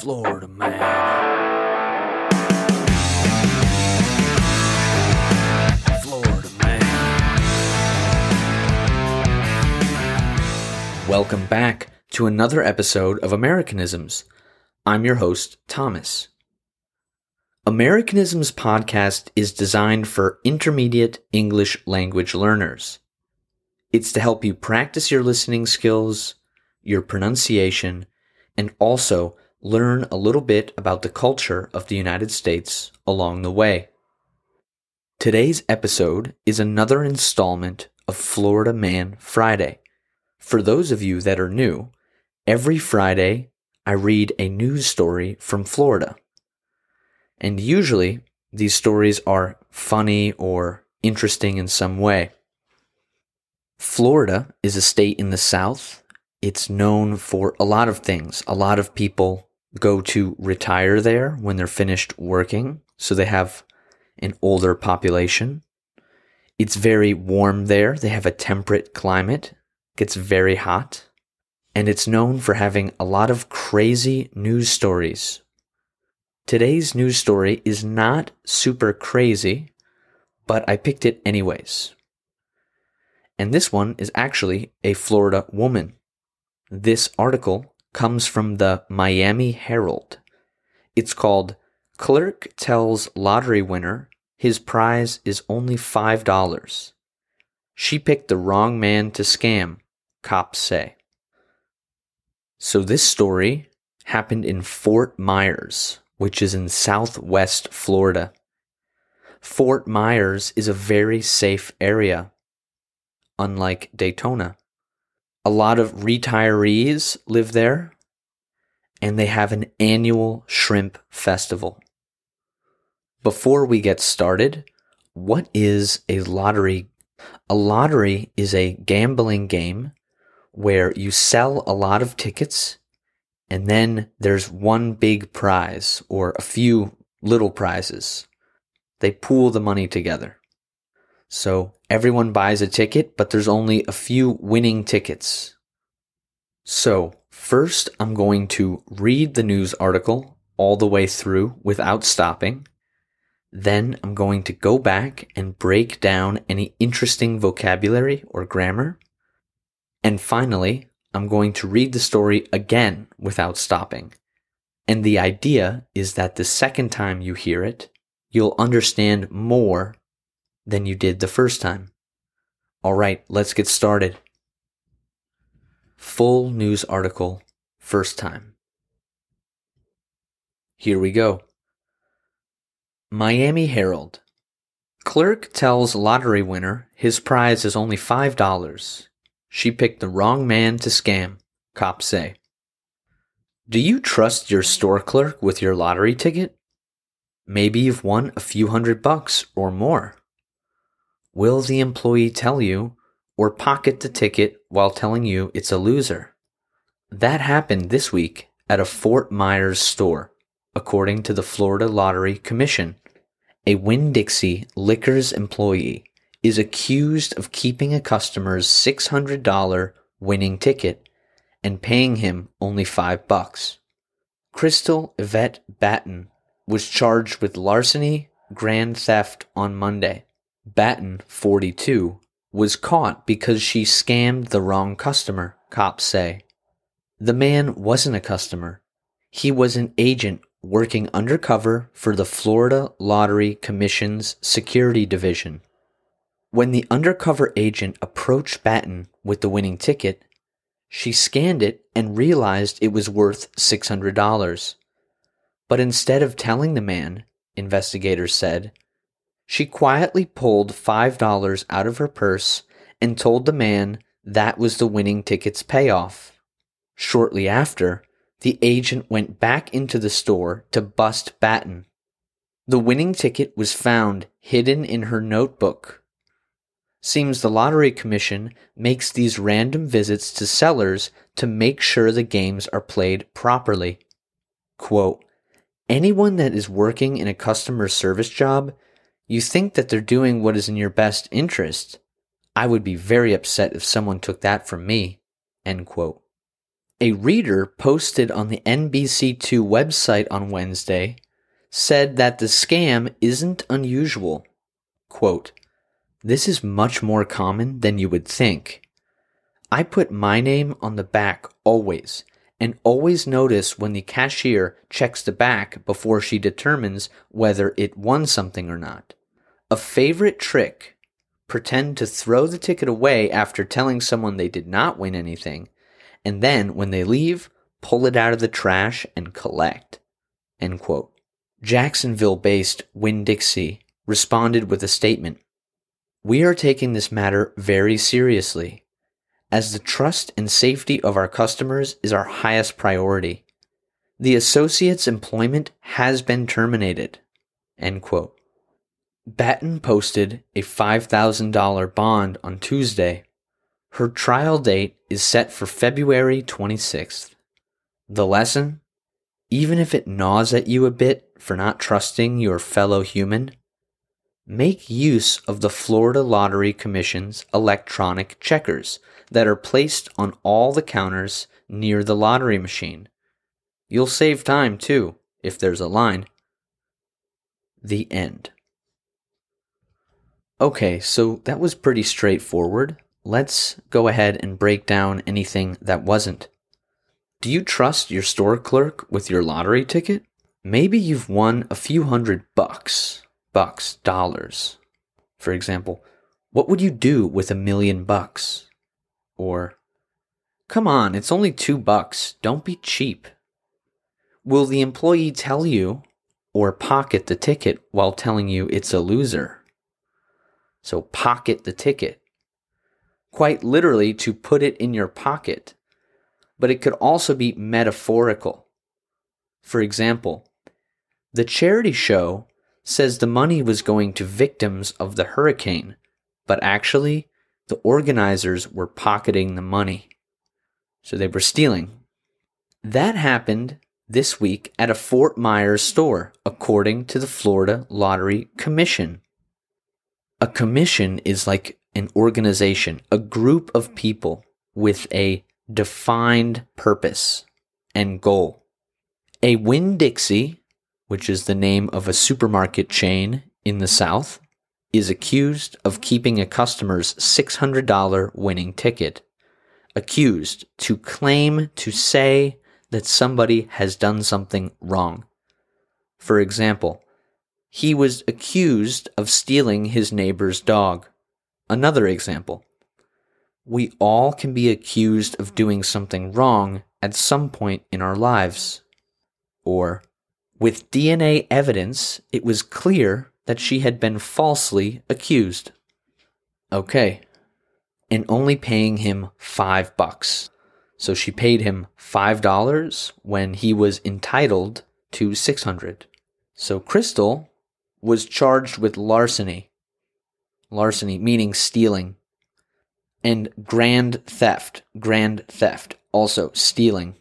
Florida man. Florida man. Welcome back to another episode of Americanisms. I'm your host, Thomas. Americanisms podcast is designed for intermediate English language learners. It's to help you practice your listening skills, your pronunciation, and also learn a little bit about the culture of the United States along the way. Today's episode is another installment of Florida Man Friday. For those of you that are new, every Friday I read a news story from Florida. And usually these stories are funny or interesting in some way. Florida is a state in the South. It's known for a lot of things. A lot of people go to retire there when they're finished working, so they have an older population. It's very warm there. They have a temperate climate. Gets very hot. And it's known for having a lot of crazy news stories. Today's news story is not super crazy, but I picked it anyways. And this one is actually a Florida woman. This article comes from the Miami Herald. It's called Clerk Tells Lottery Winner His Prize is Only $5. She picked the wrong man to scam, cops say. So this story happened in Fort Myers, which is in southwest Florida. Fort Myers is a very safe area, unlike Daytona. A lot of retirees live there, and they have an annual shrimp festival. Before we get started, what is a lottery? A lottery is a gambling game where you sell a lot of tickets and then there's one big prize or a few little prizes. They pool the money together. So everyone buys a ticket, but there's only a few winning tickets. So first, I'm going to read the news article all the way through without stopping. Then I'm going to go back and break down any interesting vocabulary or grammar. And finally, I'm going to read the story again without stopping. And the idea is that the second time you hear it, you'll understand more than you did the first time. All right, let's get started. Full news article, first time. Here we go. Miami Herald. Clerk tells lottery winner his prize is only $5. She picked the wrong man to scam, cops say. Do you trust your store clerk with your lottery ticket? Maybe you've won a few hundred bucks or more. Will the employee tell you or pocket the ticket while telling you it's a loser? That happened this week at a Fort Myers store, according to the Florida Lottery Commission. A Winn Dixie Liquors employee is accused of keeping a customer's $600 winning ticket and paying him only 5 bucks. Crystal Yvette Batten was charged with larceny, grand theft on Monday. Batten, 42, was caught because she scammed the wrong customer, cops say. The man wasn't a customer. He was an agent working undercover for the Florida Lottery Commission's security division. When the undercover agent approached Batten with the winning ticket, she scanned it and realized it was worth $600. But instead of telling the man, investigators said, she quietly pulled $5 out of her purse and told the man that was the winning ticket's payoff. Shortly after, the agent went back into the store to bust Batten. The winning ticket was found hidden in her notebook. Seems the Lottery Commission makes these random visits to sellers to make sure the games are played properly. Quote, Anyone that is working in a customer service job, you think that they're doing what is in your best interest. I would be very upset if someone took that from me. End quote. A reader posted on the NBC2 website on Wednesday said that the scam isn't unusual. Quote, This is much more common than you would think. I put my name on the back always, and always notice when the cashier checks the back before she determines whether it won something or not. A favorite trick pretend to throw the ticket away after telling someone they did not win anything, and then when they leave, pull it out of the trash and collect. End quote. Jacksonville based Winn Dixie responded with a statement We are taking this matter very seriously, as the trust and safety of our customers is our highest priority. The associate's employment has been terminated. End quote. Batten posted a $5,000 bond on Tuesday. Her trial date is set for February 26th. The lesson? Even if it gnaws at you a bit for not trusting your fellow human, make use of the Florida Lottery Commission's electronic checkers that are placed on all the counters near the lottery machine. You'll save time too, if there's a line. The end. Okay, so that was pretty straightforward. Let's go ahead and break down anything that wasn't. Do you trust your store clerk with your lottery ticket? Maybe you've won a few hundred bucks, bucks, dollars. For example, what would you do with a million bucks? Or, come on, it's only two bucks, don't be cheap. Will the employee tell you or pocket the ticket while telling you it's a loser? So pocket the ticket. Quite literally, to put it in your pocket. But it could also be metaphorical. For example, the charity show says the money was going to victims of the hurricane, but actually, the organizers were pocketing the money. So they were stealing. That happened this week at a Fort Myers store, according to the Florida Lottery Commission a commission is like an organization, a group of people with a defined purpose and goal. A Winn Dixie, which is the name of a supermarket chain in the South, is accused of keeping a customer's $600 winning ticket. Accused to claim to say that somebody has done something wrong. For example, he was accused of stealing his neighbor's dog. Another example. We all can be accused of doing something wrong at some point in our lives. Or, with DNA evidence, it was clear that she had been falsely accused. Okay. And only paying him five bucks. So she paid him five dollars when he was entitled to six hundred. So Crystal was charged with larceny. Larceny meaning stealing. And grand theft. Grand theft. Also stealing.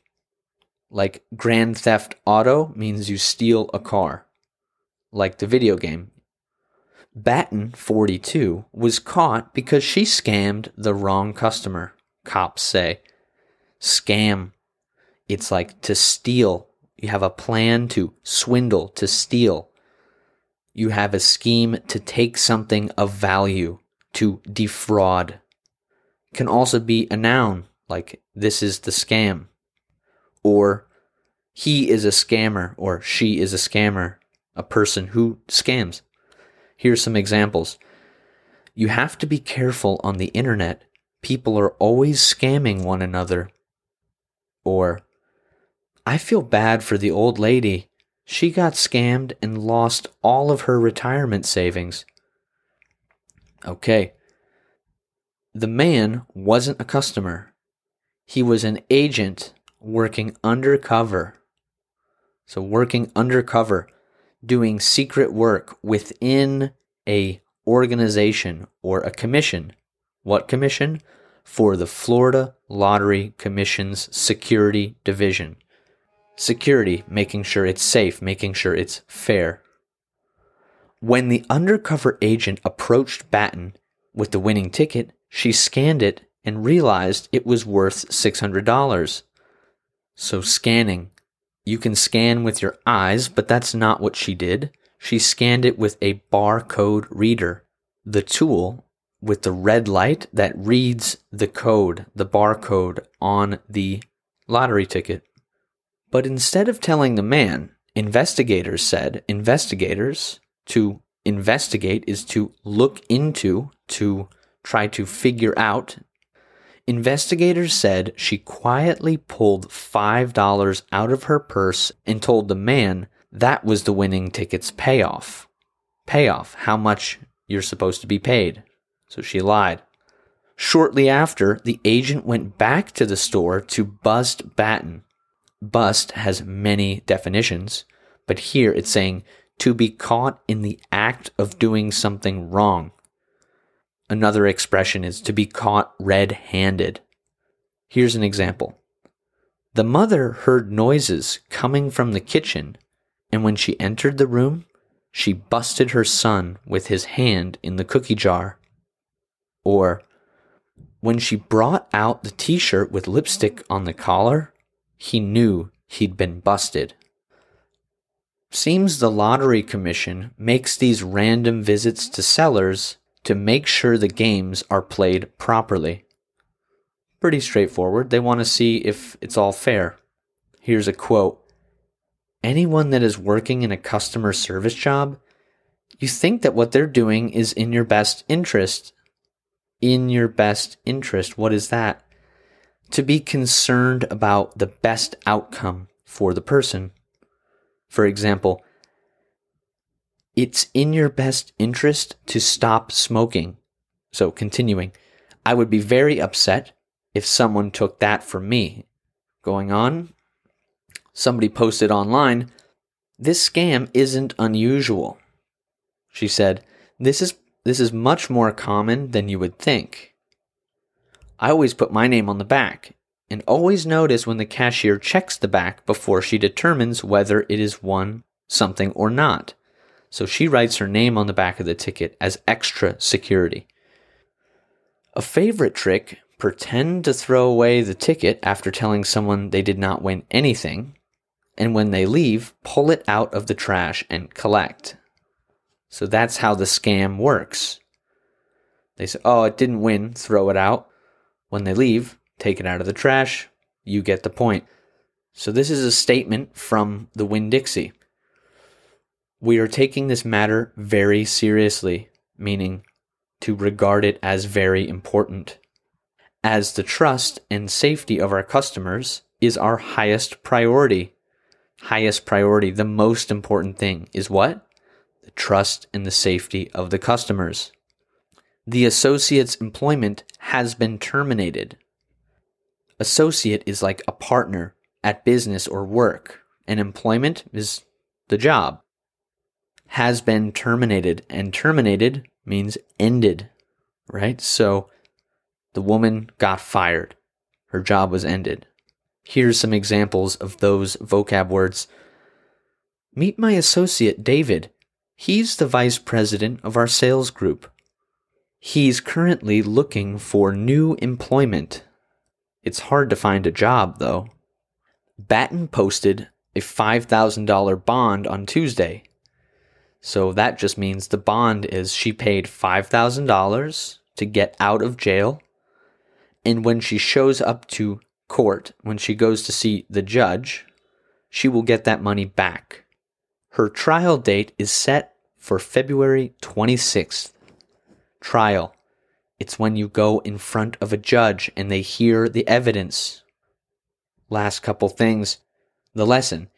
Like Grand Theft Auto means you steal a car. Like the video game. Batten, 42, was caught because she scammed the wrong customer, cops say. Scam. It's like to steal. You have a plan to swindle, to steal you have a scheme to take something of value, to defraud. Can also be a noun, like this is the scam, or he is a scammer, or she is a scammer, a person who scams. Here's some examples. You have to be careful on the internet. People are always scamming one another. Or, I feel bad for the old lady. She got scammed and lost all of her retirement savings. Okay. The man wasn't a customer. He was an agent working undercover. So working undercover, doing secret work within a organization or a commission. What commission? For the Florida Lottery Commission's Security Division security, making sure it's safe, making sure it's fair. When the undercover agent approached Batten with the winning ticket, she scanned it and realized it was worth $600. So, scanning. You can scan with your eyes, but that's not what she did. She scanned it with a barcode reader, the tool with the red light that reads the code, the barcode on the lottery ticket. But instead of telling the man, investigators said, investigators, to investigate is to look into, to try to figure out. Investigators said she quietly pulled $5 out of her purse and told the man that was the winning ticket's payoff. Payoff, how much you're supposed to be paid. So she lied. Shortly after, the agent went back to the store to bust Batten. Bust has many definitions, but here it's saying to be caught in the act of doing something wrong. Another expression is to be caught red handed. Here's an example. The mother heard noises coming from the kitchen, and when she entered the room, she busted her son with his hand in the cookie jar. Or, when she brought out the t shirt with lipstick on the collar, he knew he'd been busted. Seems the Lottery Commission makes these random visits to sellers to make sure the games are played properly. Pretty straightforward. They want to see if it's all fair. Here's a quote Anyone that is working in a customer service job, you think that what they're doing is in your best interest. In your best interest. What is that? To be concerned about the best outcome for the person. For example, it's in your best interest to stop smoking. So, continuing, I would be very upset if someone took that from me. Going on, somebody posted online, this scam isn't unusual. She said, this is, this is much more common than you would think. I always put my name on the back and always notice when the cashier checks the back before she determines whether it is one something or not. So she writes her name on the back of the ticket as extra security. A favorite trick pretend to throw away the ticket after telling someone they did not win anything, and when they leave, pull it out of the trash and collect. So that's how the scam works. They say, oh, it didn't win, throw it out. When they leave, take it out of the trash. You get the point. So, this is a statement from the Winn Dixie. We are taking this matter very seriously, meaning to regard it as very important, as the trust and safety of our customers is our highest priority. Highest priority, the most important thing is what? The trust and the safety of the customers. The associate's employment has been terminated. Associate is like a partner at business or work, and employment is the job. Has been terminated, and terminated means ended, right? So the woman got fired. Her job was ended. Here's some examples of those vocab words. Meet my associate, David. He's the vice president of our sales group. He's currently looking for new employment. It's hard to find a job, though. Batten posted a $5,000 bond on Tuesday. So that just means the bond is she paid $5,000 to get out of jail. And when she shows up to court, when she goes to see the judge, she will get that money back. Her trial date is set for February 26th. Trial. It's when you go in front of a judge and they hear the evidence. Last couple things. The lesson.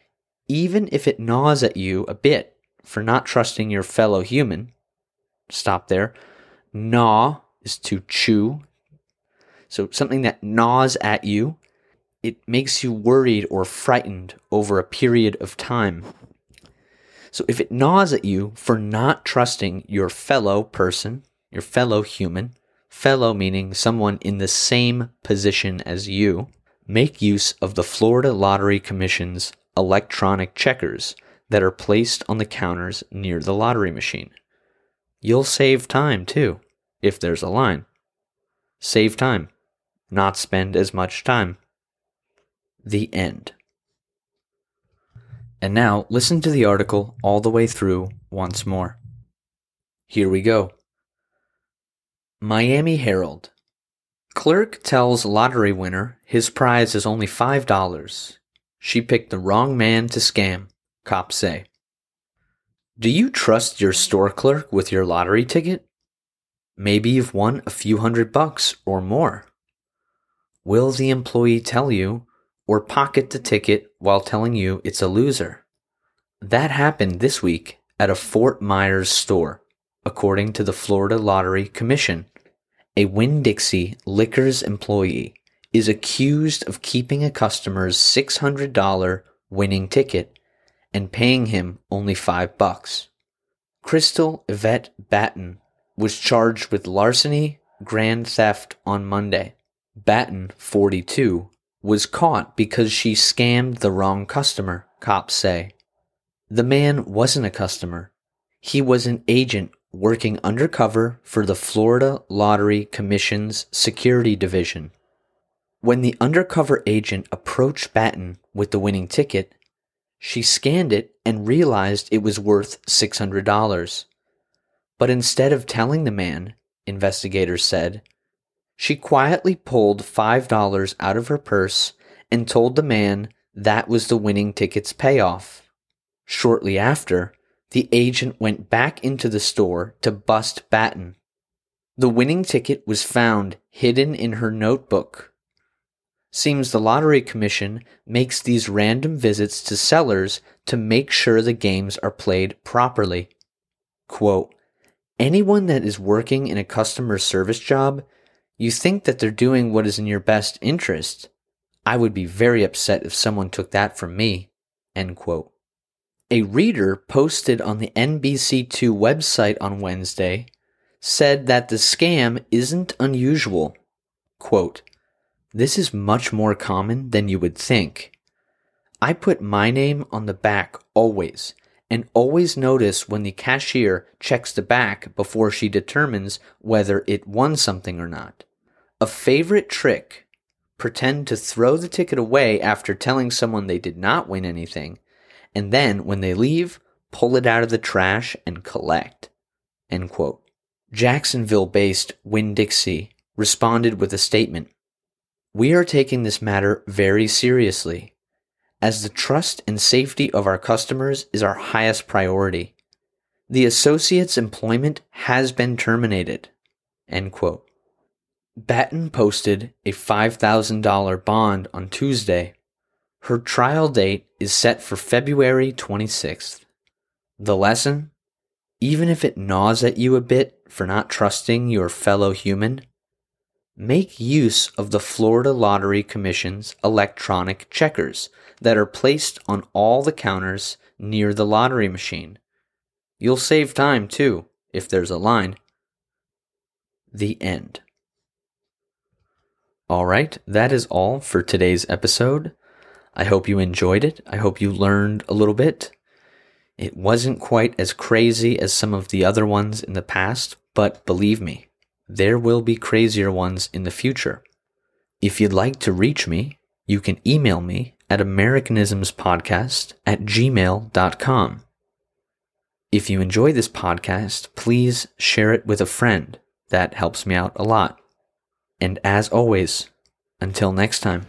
Even if it gnaws at you a bit for not trusting your fellow human, stop there. Gnaw is to chew. So something that gnaws at you, it makes you worried or frightened over a period of time. So if it gnaws at you for not trusting your fellow person, your fellow human, fellow meaning someone in the same position as you, make use of the Florida Lottery Commission's electronic checkers that are placed on the counters near the lottery machine. You'll save time too, if there's a line. Save time, not spend as much time. The end. And now listen to the article all the way through once more. Here we go. Miami Herald. Clerk tells lottery winner his prize is only $5. She picked the wrong man to scam, cops say. Do you trust your store clerk with your lottery ticket? Maybe you've won a few hundred bucks or more. Will the employee tell you or pocket the ticket while telling you it's a loser? That happened this week at a Fort Myers store, according to the Florida Lottery Commission. A Winn Dixie Liquors employee is accused of keeping a customer's $600 winning ticket and paying him only 5 bucks. Crystal Yvette Batten was charged with larceny, grand theft on Monday. Batten, 42, was caught because she scammed the wrong customer, cops say. The man wasn't a customer. He was an agent working undercover for the Florida Lottery Commission's security division. When the undercover agent approached Batten with the winning ticket, she scanned it and realized it was worth $600. But instead of telling the man, investigators said, she quietly pulled $5 out of her purse and told the man that was the winning ticket's payoff. Shortly after, the agent went back into the store to bust Batten. The winning ticket was found hidden in her notebook. Seems the Lottery Commission makes these random visits to sellers to make sure the games are played properly. Quote, Anyone that is working in a customer service job, you think that they're doing what is in your best interest. I would be very upset if someone took that from me. End quote. A reader posted on the NBC2 website on Wednesday said that the scam isn't unusual. Quote, This is much more common than you would think. I put my name on the back always, and always notice when the cashier checks the back before she determines whether it won something or not. A favorite trick pretend to throw the ticket away after telling someone they did not win anything and then when they leave, pull it out of the trash and collect. End quote. Jacksonville based Winn Dixie responded with a statement We are taking this matter very seriously, as the trust and safety of our customers is our highest priority. The associate's employment has been terminated. End quote. Batten posted a $5,000 bond on Tuesday her trial date is set for February 26th. The lesson? Even if it gnaws at you a bit for not trusting your fellow human, make use of the Florida Lottery Commission's electronic checkers that are placed on all the counters near the lottery machine. You'll save time too, if there's a line. The end. All right, that is all for today's episode. I hope you enjoyed it. I hope you learned a little bit. It wasn't quite as crazy as some of the other ones in the past, but believe me, there will be crazier ones in the future. If you'd like to reach me, you can email me at americanismspodcast at gmail.com. If you enjoy this podcast, please share it with a friend. That helps me out a lot. And as always, until next time.